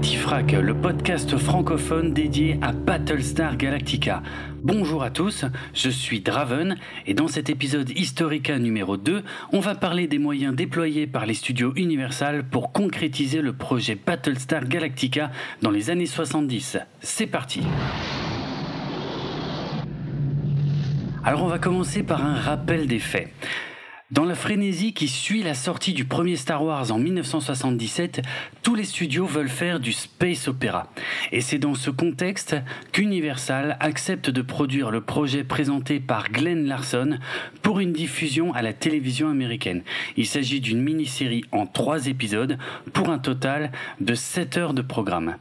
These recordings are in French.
Galactifrac, le podcast francophone dédié à Battlestar Galactica. Bonjour à tous, je suis Draven et dans cet épisode Historica numéro 2, on va parler des moyens déployés par les studios Universal pour concrétiser le projet Battlestar Galactica dans les années 70. C'est parti Alors on va commencer par un rappel des faits. Dans la frénésie qui suit la sortie du premier Star Wars en 1977, tous les studios veulent faire du space opéra. Et c'est dans ce contexte qu'Universal accepte de produire le projet présenté par Glenn Larson pour une diffusion à la télévision américaine. Il s'agit d'une mini-série en trois épisodes pour un total de 7 heures de programme.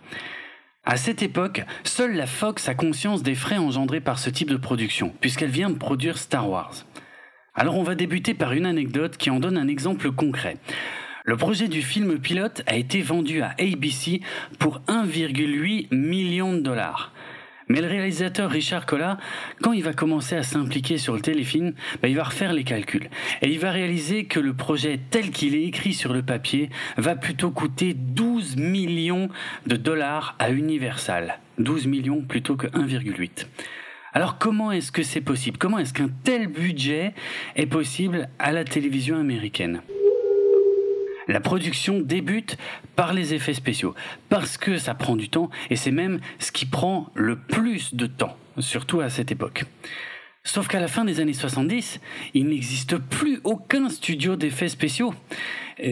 À cette époque, seule la Fox a conscience des frais engendrés par ce type de production, puisqu'elle vient de produire Star Wars. Alors on va débuter par une anecdote qui en donne un exemple concret. Le projet du film pilote a été vendu à ABC pour 1,8 million de dollars. Mais le réalisateur Richard Collat, quand il va commencer à s'impliquer sur le téléfilm, bah, il va refaire les calculs. Et il va réaliser que le projet tel qu'il est écrit sur le papier va plutôt coûter 12 millions de dollars à Universal. 12 millions plutôt que 1,8. Alors comment est-ce que c'est possible? Comment est-ce qu'un tel budget est possible à la télévision américaine? La production débute par les effets spéciaux, parce que ça prend du temps, et c'est même ce qui prend le plus de temps, surtout à cette époque. Sauf qu'à la fin des années 70, il n'existe plus aucun studio d'effets spéciaux.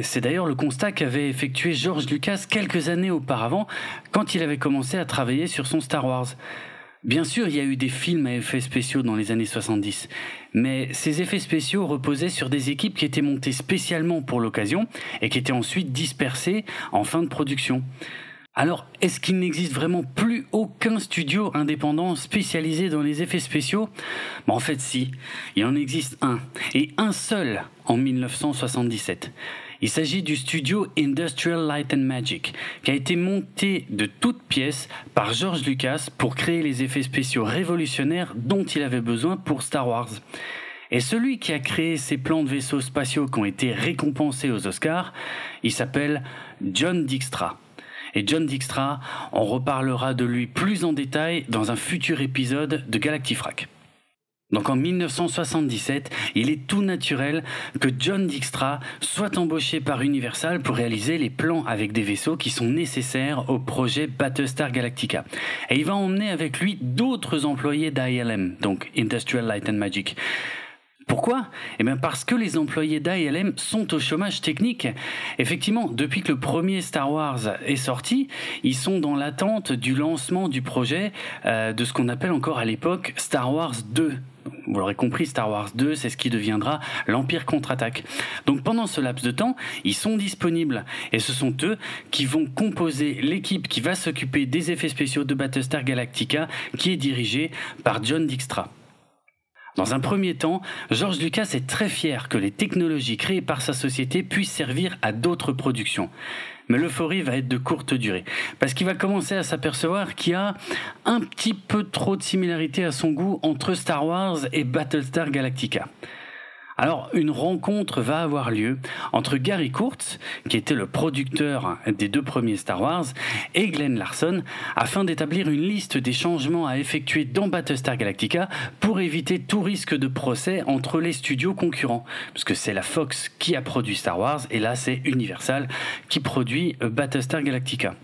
C'est d'ailleurs le constat qu'avait effectué George Lucas quelques années auparavant, quand il avait commencé à travailler sur son Star Wars. Bien sûr, il y a eu des films à effets spéciaux dans les années 70, mais ces effets spéciaux reposaient sur des équipes qui étaient montées spécialement pour l'occasion et qui étaient ensuite dispersées en fin de production. Alors, est-ce qu'il n'existe vraiment plus aucun studio indépendant spécialisé dans les effets spéciaux? En fait, si. Il en existe un, et un seul en 1977. Il s'agit du studio Industrial Light and Magic, qui a été monté de toutes pièces par George Lucas pour créer les effets spéciaux révolutionnaires dont il avait besoin pour Star Wars. Et celui qui a créé ces plans de vaisseaux spatiaux qui ont été récompensés aux Oscars, il s'appelle John Dijkstra. Et John Dijkstra, on reparlera de lui plus en détail dans un futur épisode de Galactifrac. Donc en 1977, il est tout naturel que John Dijkstra soit embauché par Universal pour réaliser les plans avec des vaisseaux qui sont nécessaires au projet Battlestar Galactica. Et il va emmener avec lui d'autres employés d'ILM, donc Industrial Light and Magic. Pourquoi? Eh bien parce que les employés d'ILM sont au chômage technique. Effectivement, depuis que le premier Star Wars est sorti, ils sont dans l'attente du lancement du projet euh, de ce qu'on appelle encore à l'époque Star Wars 2 vous l'aurez compris, Star Wars 2, c'est ce qui deviendra l'Empire contre-attaque. Donc pendant ce laps de temps, ils sont disponibles et ce sont eux qui vont composer l'équipe qui va s'occuper des effets spéciaux de Battlestar Galactica qui est dirigée par John Dijkstra. Dans un premier temps, George Lucas est très fier que les technologies créées par sa société puissent servir à d'autres productions. Mais l'euphorie va être de courte durée, parce qu'il va commencer à s'apercevoir qu'il y a un petit peu trop de similarité à son goût entre Star Wars et Battlestar Galactica. Alors, une rencontre va avoir lieu entre Gary Kurtz, qui était le producteur des deux premiers Star Wars, et Glenn Larson, afin d'établir une liste des changements à effectuer dans Battlestar Galactica pour éviter tout risque de procès entre les studios concurrents. Parce que c'est la Fox qui a produit Star Wars, et là c'est Universal qui produit Battlestar Galactica.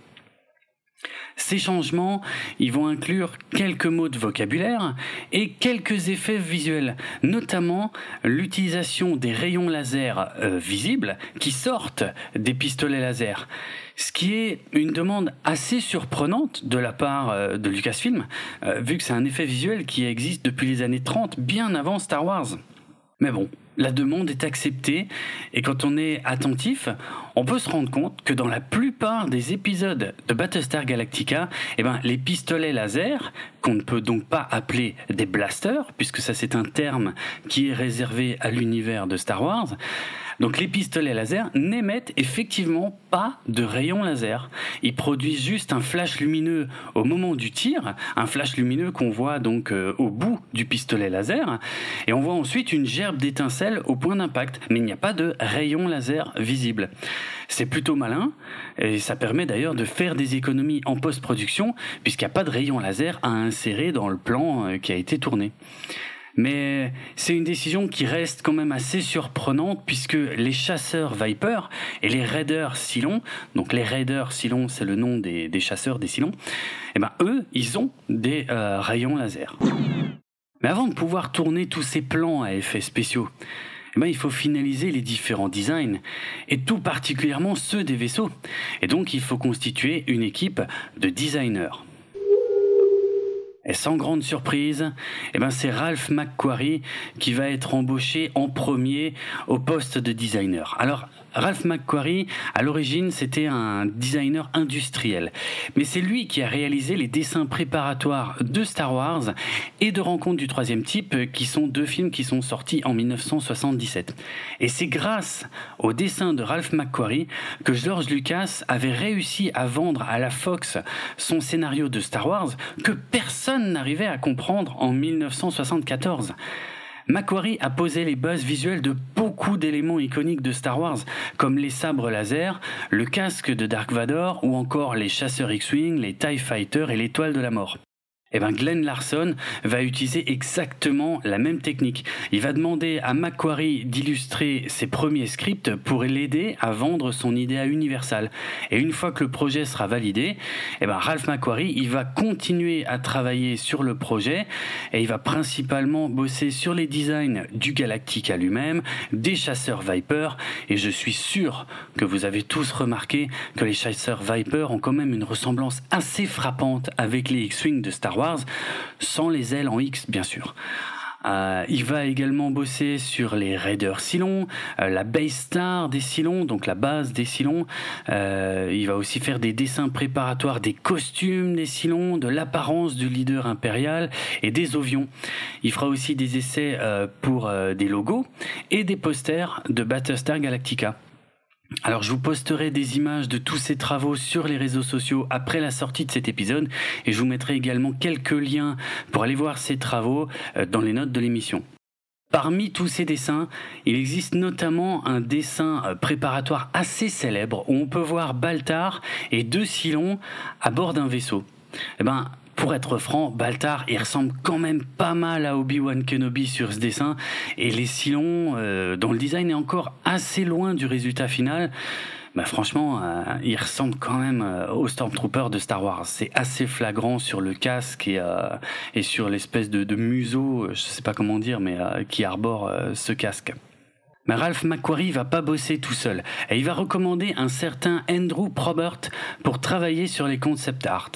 Ces changements, ils vont inclure quelques mots de vocabulaire et quelques effets visuels, notamment l'utilisation des rayons laser euh, visibles qui sortent des pistolets laser. Ce qui est une demande assez surprenante de la part euh, de Lucasfilm, euh, vu que c'est un effet visuel qui existe depuis les années 30, bien avant Star Wars. Mais bon, la demande est acceptée. Et quand on est attentif, on peut se rendre compte que dans la plupart des épisodes de Battlestar Galactica, eh ben, les pistolets laser, qu'on ne peut donc pas appeler des blasters, puisque ça c'est un terme qui est réservé à l'univers de Star Wars, Donc les pistolets laser n'émettent effectivement pas de rayons laser. Ils produisent juste un flash lumineux au moment du tir, un flash lumineux qu'on voit donc euh, au bout du pistolet laser, et on voit ensuite une gerbe d'étincelles au point d'impact, mais il n'y a pas de rayons laser visibles. C'est plutôt malin, et ça permet d'ailleurs de faire des économies en post-production, puisqu'il n'y a pas de rayons laser à insérer dans le plan euh, qui a été tourné. Mais c'est une décision qui reste quand même assez surprenante puisque les chasseurs Viper et les raiders Silon, donc les raiders Silon c'est le nom des, chasseurs des Silons, eh ben eux ils ont des euh, rayons laser. Mais avant de pouvoir tourner tous ces plans à effets spéciaux, eh ben, il faut finaliser les différents designs, et tout particulièrement ceux des vaisseaux. Et donc il faut constituer une équipe de designers. Et sans grande surprise, eh ben c'est Ralph McQuarrie qui va être embauché en premier au poste de designer. Alors Ralph McQuarrie, à l'origine, c'était un designer industriel. Mais c'est lui qui a réalisé les dessins préparatoires de Star Wars et de Rencontre du troisième type, qui sont deux films qui sont sortis en 1977. Et c'est grâce aux dessins de Ralph McQuarrie que George Lucas avait réussi à vendre à la Fox son scénario de Star Wars que personne n'arrivait à comprendre en 1974. Macquarie a posé les bases visuelles de beaucoup d'éléments iconiques de Star Wars, comme les sabres laser, le casque de Dark Vador ou encore les chasseurs X-Wing, les TIE Fighters et l'étoile de la mort eh ben Glenn Larson va utiliser exactement la même technique. Il va demander à Macquarie d'illustrer ses premiers scripts pour l'aider à vendre son idée à Universal. Et une fois que le projet sera validé, eh ben Ralph Macquarie, il va continuer à travailler sur le projet et il va principalement bosser sur les designs du Galactica lui-même, des chasseurs Viper et je suis sûr que vous avez tous remarqué que les chasseurs Viper ont quand même une ressemblance assez frappante avec les X-Wing de Star Wars sans les ailes en X bien sûr. Euh, il va également bosser sur les Raiders Silon, euh, la base star des Silons, donc la base des Silons. Euh, il va aussi faire des dessins préparatoires des costumes des Silons, de l'apparence du leader impérial et des ovions. Il fera aussi des essais pour des logos et des posters de Battlestar Galactica. Alors je vous posterai des images de tous ces travaux sur les réseaux sociaux après la sortie de cet épisode et je vous mettrai également quelques liens pour aller voir ces travaux euh, dans les notes de l'émission. Parmi tous ces dessins, il existe notamment un dessin euh, préparatoire assez célèbre où on peut voir Baltar et deux Silons à bord d'un vaisseau. Eh ben, pour être franc, Baltar, il ressemble quand même pas mal à Obi-Wan Kenobi sur ce dessin, et les Silons, euh, dont le design est encore assez loin du résultat final, bah franchement, euh, il ressemble quand même euh, au Stormtrooper de Star Wars. C'est assez flagrant sur le casque et, euh, sur l'espèce de, de, museau, je sais pas comment dire, mais qui arbore ce casque. Mais Ralph McQuarrie va pas bosser tout seul et il va recommander un certain Andrew Probert pour travailler sur les concept art.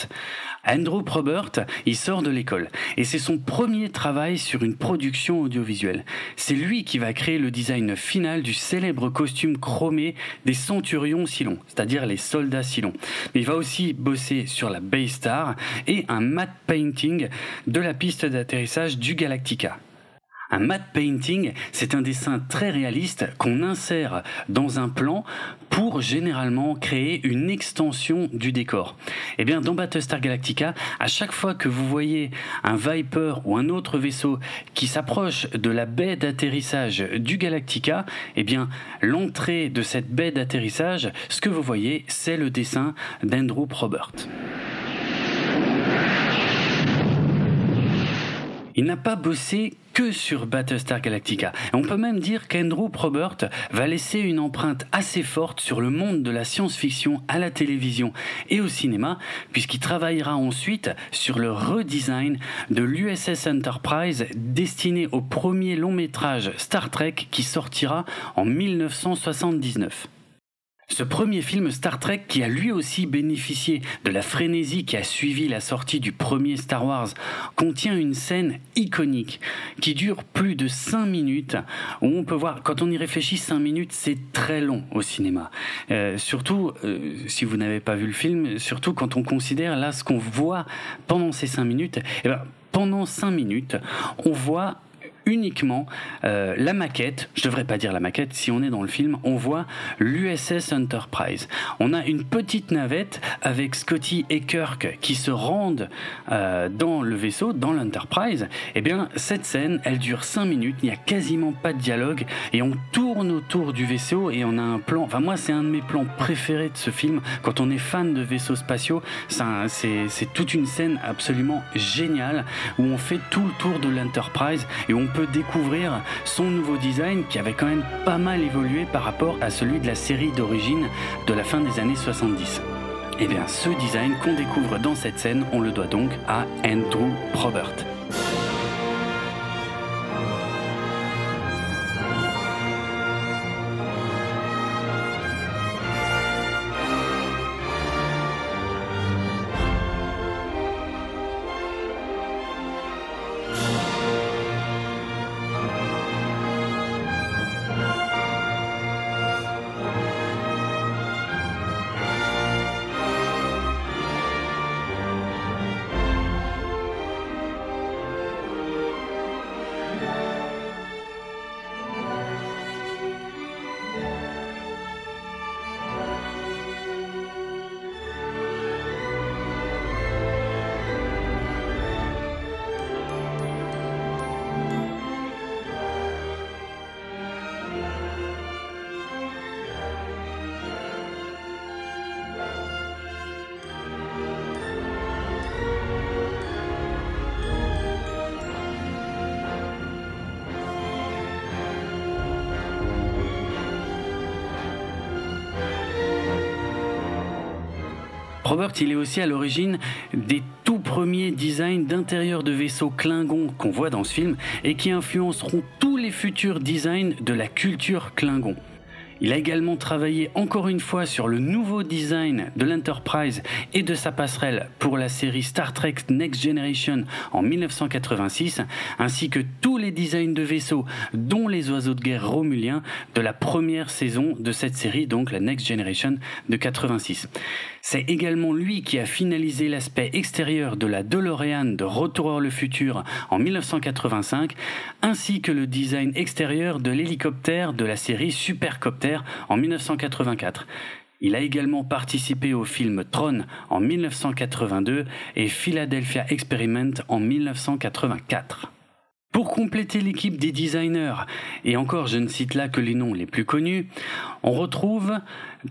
Andrew Probert, il sort de l'école et c'est son premier travail sur une production audiovisuelle. C'est lui qui va créer le design final du célèbre costume chromé des centurions Silon, c'est-à-dire les soldats Silon. Il va aussi bosser sur la Baystar et un matte painting de la piste d'atterrissage du Galactica. Un matte painting, c'est un dessin très réaliste qu'on insère dans un plan pour généralement créer une extension du décor. Eh bien, dans Battlestar Galactica, à chaque fois que vous voyez un Viper ou un autre vaisseau qui s'approche de la baie d'atterrissage du Galactica, eh bien, l'entrée de cette baie d'atterrissage, ce que vous voyez, c'est le dessin d'Andrew Probert. Il n'a pas bossé que sur Battlestar Galactica. On peut même dire qu'Andrew Probert va laisser une empreinte assez forte sur le monde de la science-fiction à la télévision et au cinéma, puisqu'il travaillera ensuite sur le redesign de l'USS Enterprise destiné au premier long métrage Star Trek qui sortira en 1979. Ce premier film Star Trek, qui a lui aussi bénéficié de la frénésie qui a suivi la sortie du premier Star Wars, contient une scène iconique qui dure plus de 5 minutes, où on peut voir, quand on y réfléchit, 5 minutes, c'est très long au cinéma. Euh, surtout, euh, si vous n'avez pas vu le film, surtout quand on considère là ce qu'on voit pendant ces 5 minutes, eh ben, pendant 5 minutes, on voit uniquement euh, la maquette, je devrais pas dire la maquette, si on est dans le film, on voit l'USS Enterprise. On a une petite navette avec Scotty et Kirk qui se rendent euh, dans le vaisseau, dans l'Enterprise. Eh bien, cette scène, elle dure 5 minutes, il n'y a quasiment pas de dialogue et on tourne autour du vaisseau et on a un plan, enfin moi c'est un de mes plans préférés de ce film, quand on est fan de vaisseaux spatiaux, c'est toute une scène absolument géniale où on fait tout le tour de l'Enterprise et on découvrir son nouveau design qui avait quand même pas mal évolué par rapport à celui de la série d'origine de la fin des années 70. Et eh bien ce design qu'on découvre dans cette scène, on le doit donc à Andrew Probert. Robert, il est aussi à l'origine des tout premiers designs d'intérieur de vaisseaux Klingon qu'on voit dans ce film et qui influenceront tous les futurs designs de la culture Klingon. Il a également travaillé encore une fois sur le nouveau design de l'Enterprise et de sa passerelle pour la série Star Trek Next Generation en 1986, ainsi que tous les designs de vaisseaux, dont les oiseaux de guerre romuliens de la première saison de cette série, donc la Next Generation de 86. C'est également lui qui a finalisé l'aspect extérieur de la DeLorean de Retour vers le futur en 1985, ainsi que le design extérieur de l'hélicoptère de la série Supercopter en 1984. Il a également participé au film Tron en 1982 et Philadelphia Experiment en 1984. Pour compléter l'équipe des designers, et encore je ne cite là que les noms les plus connus, on retrouve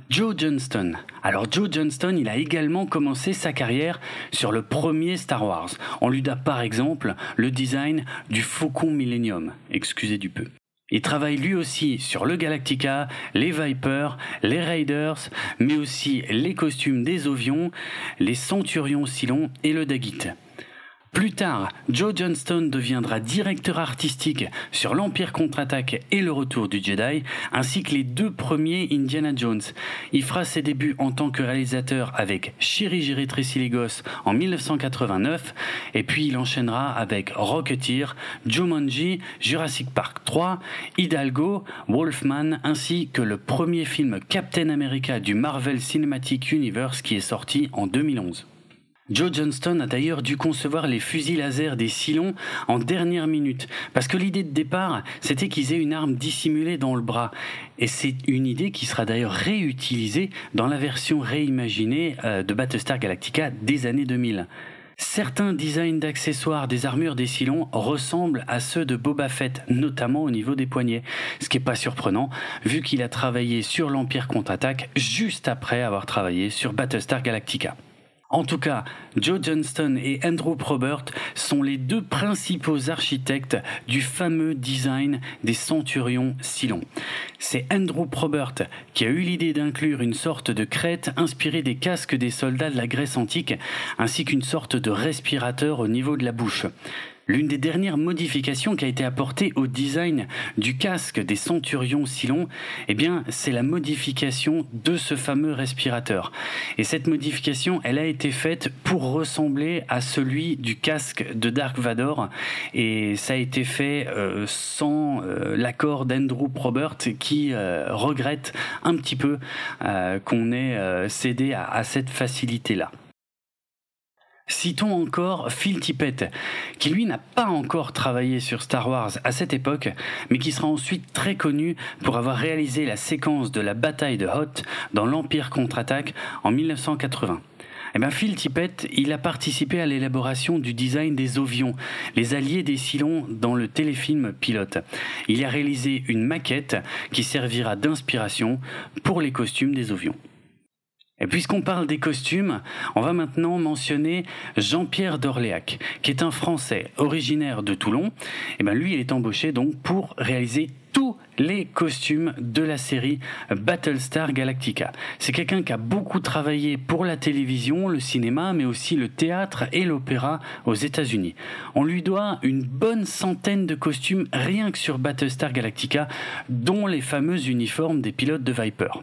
Joe Johnston. Alors Joe Johnston, il a également commencé sa carrière sur le premier Star Wars. On lui donne par exemple le design du Faucon Millennium, excusez du peu. Il travaille lui aussi sur le Galactica, les Vipers, les Raiders, mais aussi les costumes des Ovions, les Centurions Silon et le Daggit. Plus tard, Joe Johnston deviendra directeur artistique sur l'Empire contre-attaque et le retour du Jedi, ainsi que les deux premiers Indiana Jones. Il fera ses débuts en tant que réalisateur avec Chiri Jiri Legos en 1989, et puis il enchaînera avec Rocketeer, Jumanji, Jurassic Park 3, Hidalgo, Wolfman, ainsi que le premier film Captain America du Marvel Cinematic Universe qui est sorti en 2011. Joe Johnston a d'ailleurs dû concevoir les fusils laser des Cylons en dernière minute, parce que l'idée de départ, c'était qu'ils aient une arme dissimulée dans le bras. Et c'est une idée qui sera d'ailleurs réutilisée dans la version réimaginée euh, de Battlestar Galactica des années 2000. Certains designs d'accessoires des armures des Cylons ressemblent à ceux de Boba Fett, notamment au niveau des poignets. Ce qui n'est pas surprenant, vu qu'il a travaillé sur l'Empire contre-attaque juste après avoir travaillé sur Battlestar Galactica. En tout cas, Joe Johnston et Andrew Probert sont les deux principaux architectes du fameux design des centurions Cylon. C'est Andrew Probert qui a eu l'idée d'inclure une sorte de crête inspirée des casques des soldats de la Grèce antique, ainsi qu'une sorte de respirateur au niveau de la bouche. L'une des dernières modifications qui a été apportée au design du casque des centurions Silon, eh bien, c'est la modification de ce fameux respirateur. Et cette modification, elle a été faite pour ressembler à celui du casque de Dark Vador. Et ça a été fait euh, sans euh, l'accord d'Andrew Probert qui euh, regrette un petit peu qu'on ait cédé à cette facilité-là. Citons encore Phil Tippett, qui lui n'a pas encore travaillé sur Star Wars à cette époque, mais qui sera ensuite très connu pour avoir réalisé la séquence de la bataille de Hoth dans l'Empire contre-attaque en 1980. Eh bien, Phil Tippett, il a participé à l'élaboration du design des Ovions, les alliés des Cylons dans le téléfilm Pilote. Il a réalisé une maquette qui servira d'inspiration pour les costumes des Ovions. Et puisqu'on parle des costumes, on va maintenant mentionner Jean-Pierre d'Orléac, qui est un Français originaire de Toulon. Et ben lui, il est embauché donc pour réaliser tous les costumes de la série Battlestar Galactica. C'est quelqu'un qui a beaucoup travaillé pour la télévision, le cinéma, mais aussi le théâtre et l'opéra aux États-Unis. On lui doit une bonne centaine de costumes rien que sur Battlestar Galactica, dont les fameux uniformes des pilotes de Viper.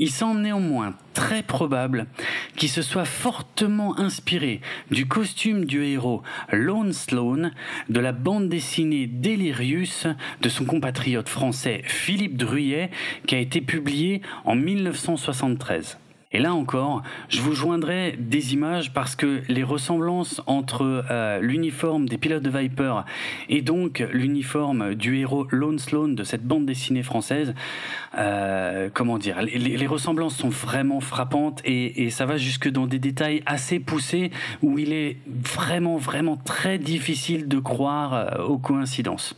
Il semble néanmoins très probable qu'il se soit fortement inspiré du costume du héros Lone Sloan de la bande dessinée Delirius de son compatriote français Philippe Druyet qui a été publié en 1973. Et là encore, je vous joindrai des images parce que les ressemblances entre euh, l'uniforme des pilotes de Viper et donc l'uniforme du héros Lone Sloan de cette bande dessinée française, euh, comment dire, les, ressemblances sont vraiment frappantes et, ça va jusque dans des détails assez poussés où il est vraiment, vraiment très difficile de croire euh, aux coïncidences.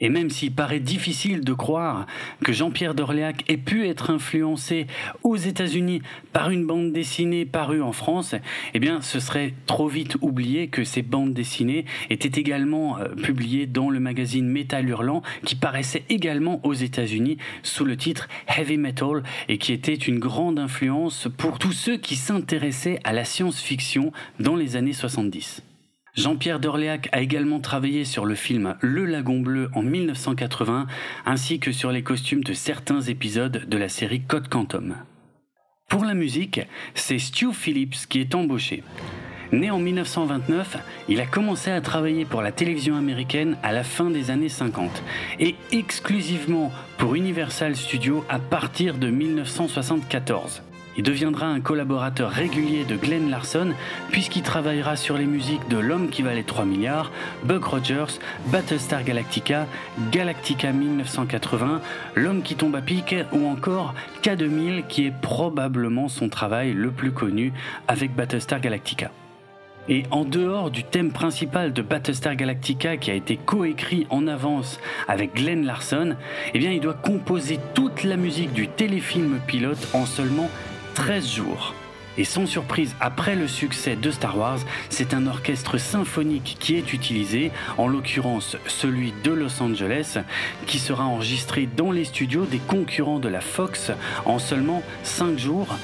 Et même s'il paraît difficile de croire que Jean-Pierre d'Orléac ait pu être influencé aux États-Unis par une bande dessinée parue en France, eh bien, ce serait trop vite oublié que ces bandes dessinées étaient également euh, publiées dans le magazine Metal Hurlant, qui paraissait également aux États-Unis sous le titre Heavy Metal et qui était une grande influence pour tous ceux qui s'intéressaient à la science-fiction dans les années 70. Jean-Pierre d'Orléac a également travaillé sur le film Le Lagon Bleu en 1980, ainsi que sur les costumes de certains épisodes de la série Code Quantum. Pour la musique, c'est Stu Phillips qui est embauché. Né en 1929, il a commencé à travailler pour la télévision américaine à la fin des années 50 et exclusivement pour Universal Studios à partir de 1974. Il deviendra un collaborateur régulier de Glenn Larson puisqu'il travaillera sur les musiques de L'homme qui valait 3 milliards, Buck Rogers, Battlestar Galactica, Galactica 1980, L'homme qui tombe à pic ou encore K2000 qui est probablement son travail le plus connu avec Battlestar Galactica. Et en dehors du thème principal de Battlestar Galactica qui a été coécrit en avance avec Glenn Larson, eh bien il doit composer toute la musique du téléfilm pilote en seulement 13 jours. Et sans surprise, après le succès de Star Wars, c'est un orchestre symphonique qui est utilisé, en l'occurrence celui de Los Angeles, qui sera enregistré dans les studios des concurrents de la Fox en seulement 5 jours.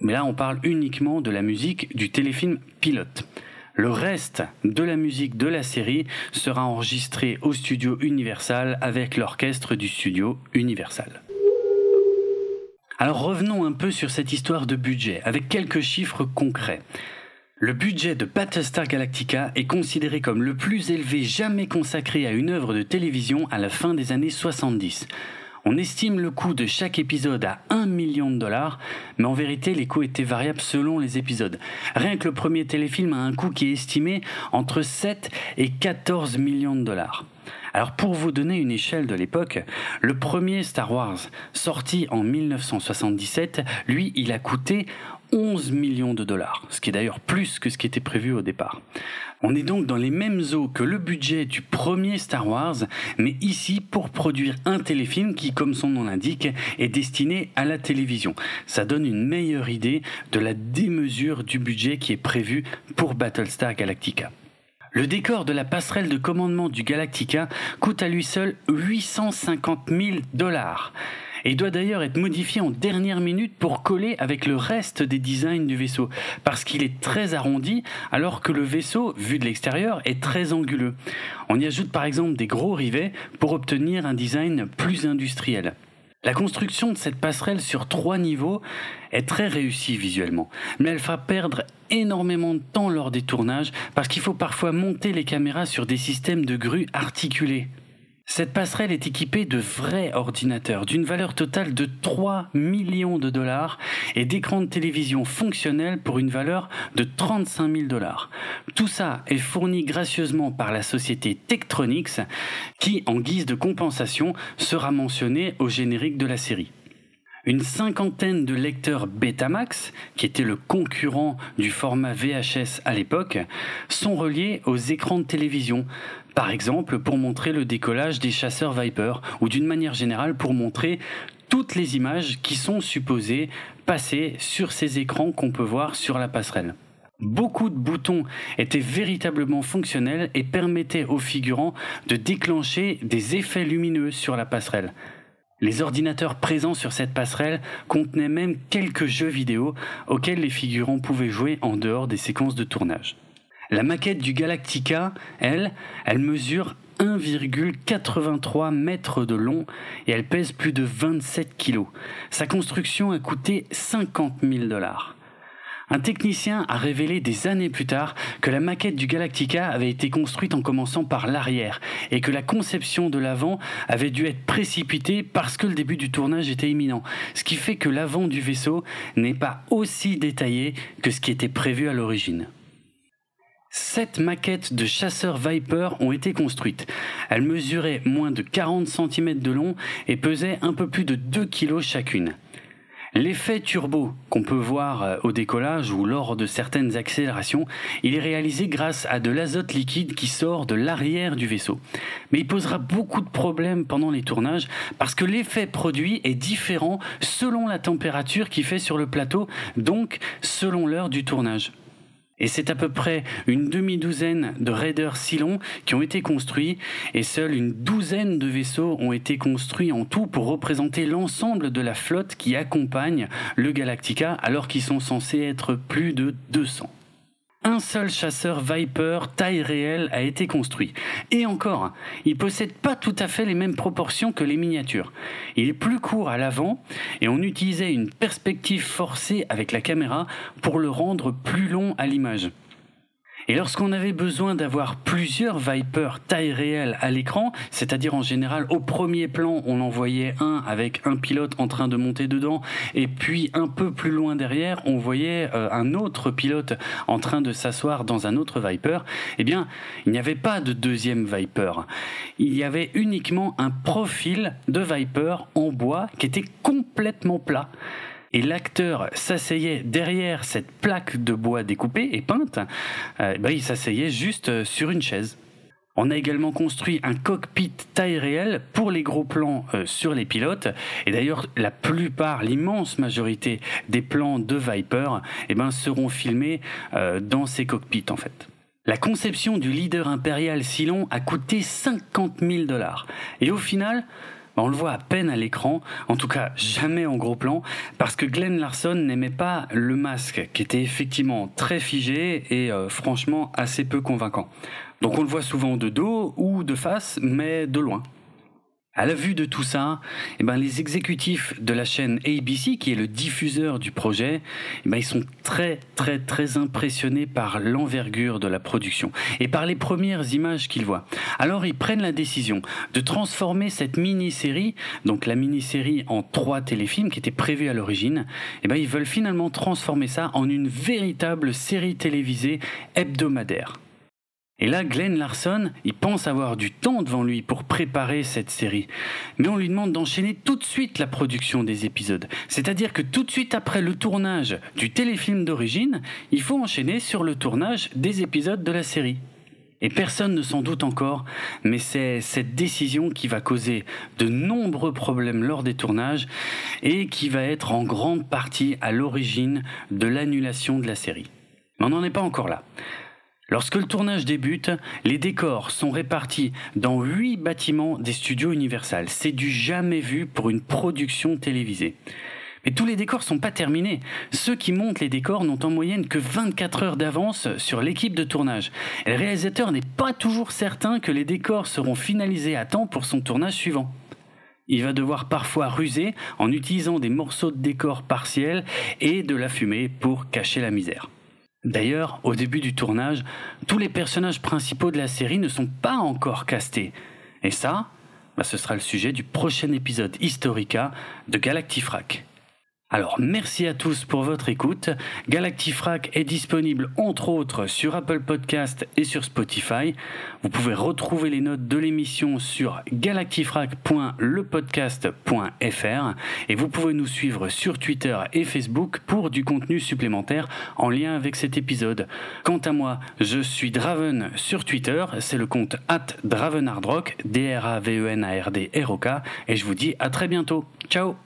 Mais là, on parle uniquement de la musique du téléfilm pilote. Le reste de la musique de la série sera enregistré au studio Universal avec l'orchestre du studio Universal. Alors revenons un peu sur cette histoire de budget, avec quelques chiffres concrets. Le budget de Battlestar Galactica est considéré comme le plus élevé jamais consacré à une œuvre de télévision à la fin des années 70. On estime le coût de chaque épisode à 1 million de dollars, mais en vérité les coûts étaient variables selon les épisodes. Rien que le premier téléfilm a un coût qui est estimé entre 7 et 14 millions de dollars. Alors pour vous donner une échelle de l'époque, le premier Star Wars, sorti en 1977, lui, il a coûté 11 millions de dollars, ce qui est d'ailleurs plus que ce qui était prévu au départ. On est donc dans les mêmes eaux que le budget du premier Star Wars, mais ici pour produire un téléfilm qui, comme son nom l'indique, est destiné à la télévision. Ça donne une meilleure idée de la démesure du budget qui est prévu pour Battlestar Galactica. Le décor de la passerelle de commandement du Galactica coûte à lui seul 850 000 dollars et doit d'ailleurs être modifié en dernière minute pour coller avec le reste des designs du vaisseau, parce qu'il est très arrondi, alors que le vaisseau, vu de l'extérieur, est très anguleux. On y ajoute par exemple des gros rivets pour obtenir un design plus industriel. La construction de cette passerelle sur trois niveaux est très réussie visuellement, mais elle fera perdre énormément de temps lors des tournages parce qu'il faut parfois monter les caméras sur des systèmes de grues articulés. Cette passerelle est équipée de vrais ordinateurs d'une valeur totale de 3 millions de dollars et d'écrans de télévision fonctionnels pour une valeur de 35 000 dollars. Tout ça est fourni gracieusement par la société Tektronix qui, en guise de compensation, sera mentionnée au générique de la série. Une cinquantaine de lecteurs Betamax, qui était le concurrent du format VHS à l'époque, sont reliés aux écrans de télévision, par exemple pour montrer le décollage des chasseurs Viper, ou d'une manière générale pour montrer toutes les images qui sont supposées passer sur ces écrans qu'on peut voir sur la passerelle. Beaucoup de boutons étaient véritablement fonctionnels et permettaient aux figurants de déclencher des effets lumineux sur la passerelle. Les ordinateurs présents sur cette passerelle contenaient même quelques jeux vidéo auxquels les figurants pouvaient jouer en dehors des séquences de tournage. La maquette du Galactica, elle, elle mesure 1,83 mètres de long et elle pèse plus de 27 kilos. Sa construction a coûté 50 000 dollars. Un technicien a révélé des années plus tard que la maquette du Galactica avait été construite en commençant par l'arrière et que la conception de l'avant avait dû être précipitée parce que le début du tournage était imminent. Ce qui fait que l'avant du vaisseau n'est pas aussi détaillé que ce qui était prévu à l'origine. Sept maquettes de chasseurs Viper ont été construites. Elles mesuraient moins de 40 cm de long et pesaient un peu plus de 2 kg chacune. L'effet turbo qu'on peut voir euh, au décollage ou lors de certaines accélérations, il est réalisé grâce à de l'azote liquide qui sort de l'arrière du vaisseau. Mais il posera beaucoup de problèmes pendant les tournages parce que l'effet produit est différent selon la température qui fait sur le plateau, donc selon l'heure du tournage. Et c'est à peu près une demi-douzaine de raiders Silon qui ont été construits et seule une douzaine de vaisseaux ont été construits en tout pour représenter l'ensemble de la flotte qui accompagne le Galactica alors qu'ils sont censés être plus de 200 un seul chasseur Viper taille réelle a été construit. Et encore, il possède pas tout à fait les mêmes proportions que les miniatures. Il est plus court à l'avant et on utilisait une perspective forcée avec la caméra pour le rendre plus long à l'image. Et lorsqu'on avait besoin d'avoir plusieurs Viper taille réelle à l'écran, c'est-à-dire en général au premier plan on en voyait un avec un pilote en train de monter dedans, et puis un peu plus loin derrière on voyait euh, un autre pilote en train de s'asseoir dans un autre Viper, eh bien il n'y avait pas de deuxième Viper. Il y avait uniquement un profil de Viper en bois qui était complètement plat et l'acteur s'asseyait derrière cette plaque de bois découpée et peinte, ben, il s'asseyait juste euh, sur une chaise. On a également construit un cockpit taille réelle pour les gros plans euh, sur les pilotes. Et d'ailleurs, la plupart, l'immense majorité des plans de Viper eh ben, seront filmés dans ces cockpits en fait. La conception du leader impérial Silon a coûté 50 000 dollars. Et au final, on le voit à peine à l'écran, en tout cas jamais en gros plan, parce que Glenn Larson n'aimait pas le masque, qui était effectivement très figé et euh, franchement assez peu convaincant. Donc on le voit souvent de dos ou de face, mais de loin. À la vue de tout ça, eh ben, les exécutifs de la chaîne ABC, qui est le diffuseur du projet, eh ben, ils sont très très très impressionnés par l'envergure de la production et par les premières images qu'ils voient. Alors ils prennent la décision de transformer cette mini-série, donc la mini-série en trois téléfilms qui était prévue à l'origine, eh ben, ils veulent finalement transformer ça en une véritable série télévisée hebdomadaire. Et là, Glenn Larson, il pense avoir du temps devant lui pour préparer cette série. Mais on lui demande d'enchaîner tout de suite la production des épisodes. C'est-à-dire que tout de suite après le tournage du téléfilm d'origine, il faut enchaîner sur le tournage des épisodes de la série. Et personne ne s'en doute encore, mais c'est cette décision qui va causer de nombreux problèmes lors des tournages et qui va être en grande partie à l'origine de l'annulation de la série. Mais on n'en est pas encore là. Lorsque le tournage débute, les décors sont répartis dans huit bâtiments des studios Universal. C'est du jamais vu pour une production télévisée. Mais tous les décors sont pas terminés. Ceux qui montent les décors n'ont en moyenne que 24 heures d'avance sur l'équipe de tournage. Et le réalisateur n'est pas toujours certain que les décors seront finalisés à temps pour son tournage suivant. Il va devoir parfois ruser en utilisant des morceaux de décors partiels et de la fumée pour cacher la misère. D'ailleurs, au début du tournage, tous les personnages principaux de la série ne sont pas encore castés. Et ça, bah, ce sera le sujet du prochain épisode Historica de Galactifrac. Alors merci à tous pour votre écoute. Galactifrac est disponible entre autres sur Apple Podcast et sur Spotify. Vous pouvez retrouver les notes de l'émission sur galactifrac.lepodcast.fr et vous pouvez nous suivre sur Twitter et Facebook pour du contenu supplémentaire en lien avec cet épisode. Quant à moi, je suis Draven sur Twitter, c'est le compte at Dravenardrock, D-R-A-V-E-N-A-R-D-R-O-K et je vous dis à très bientôt. Ciao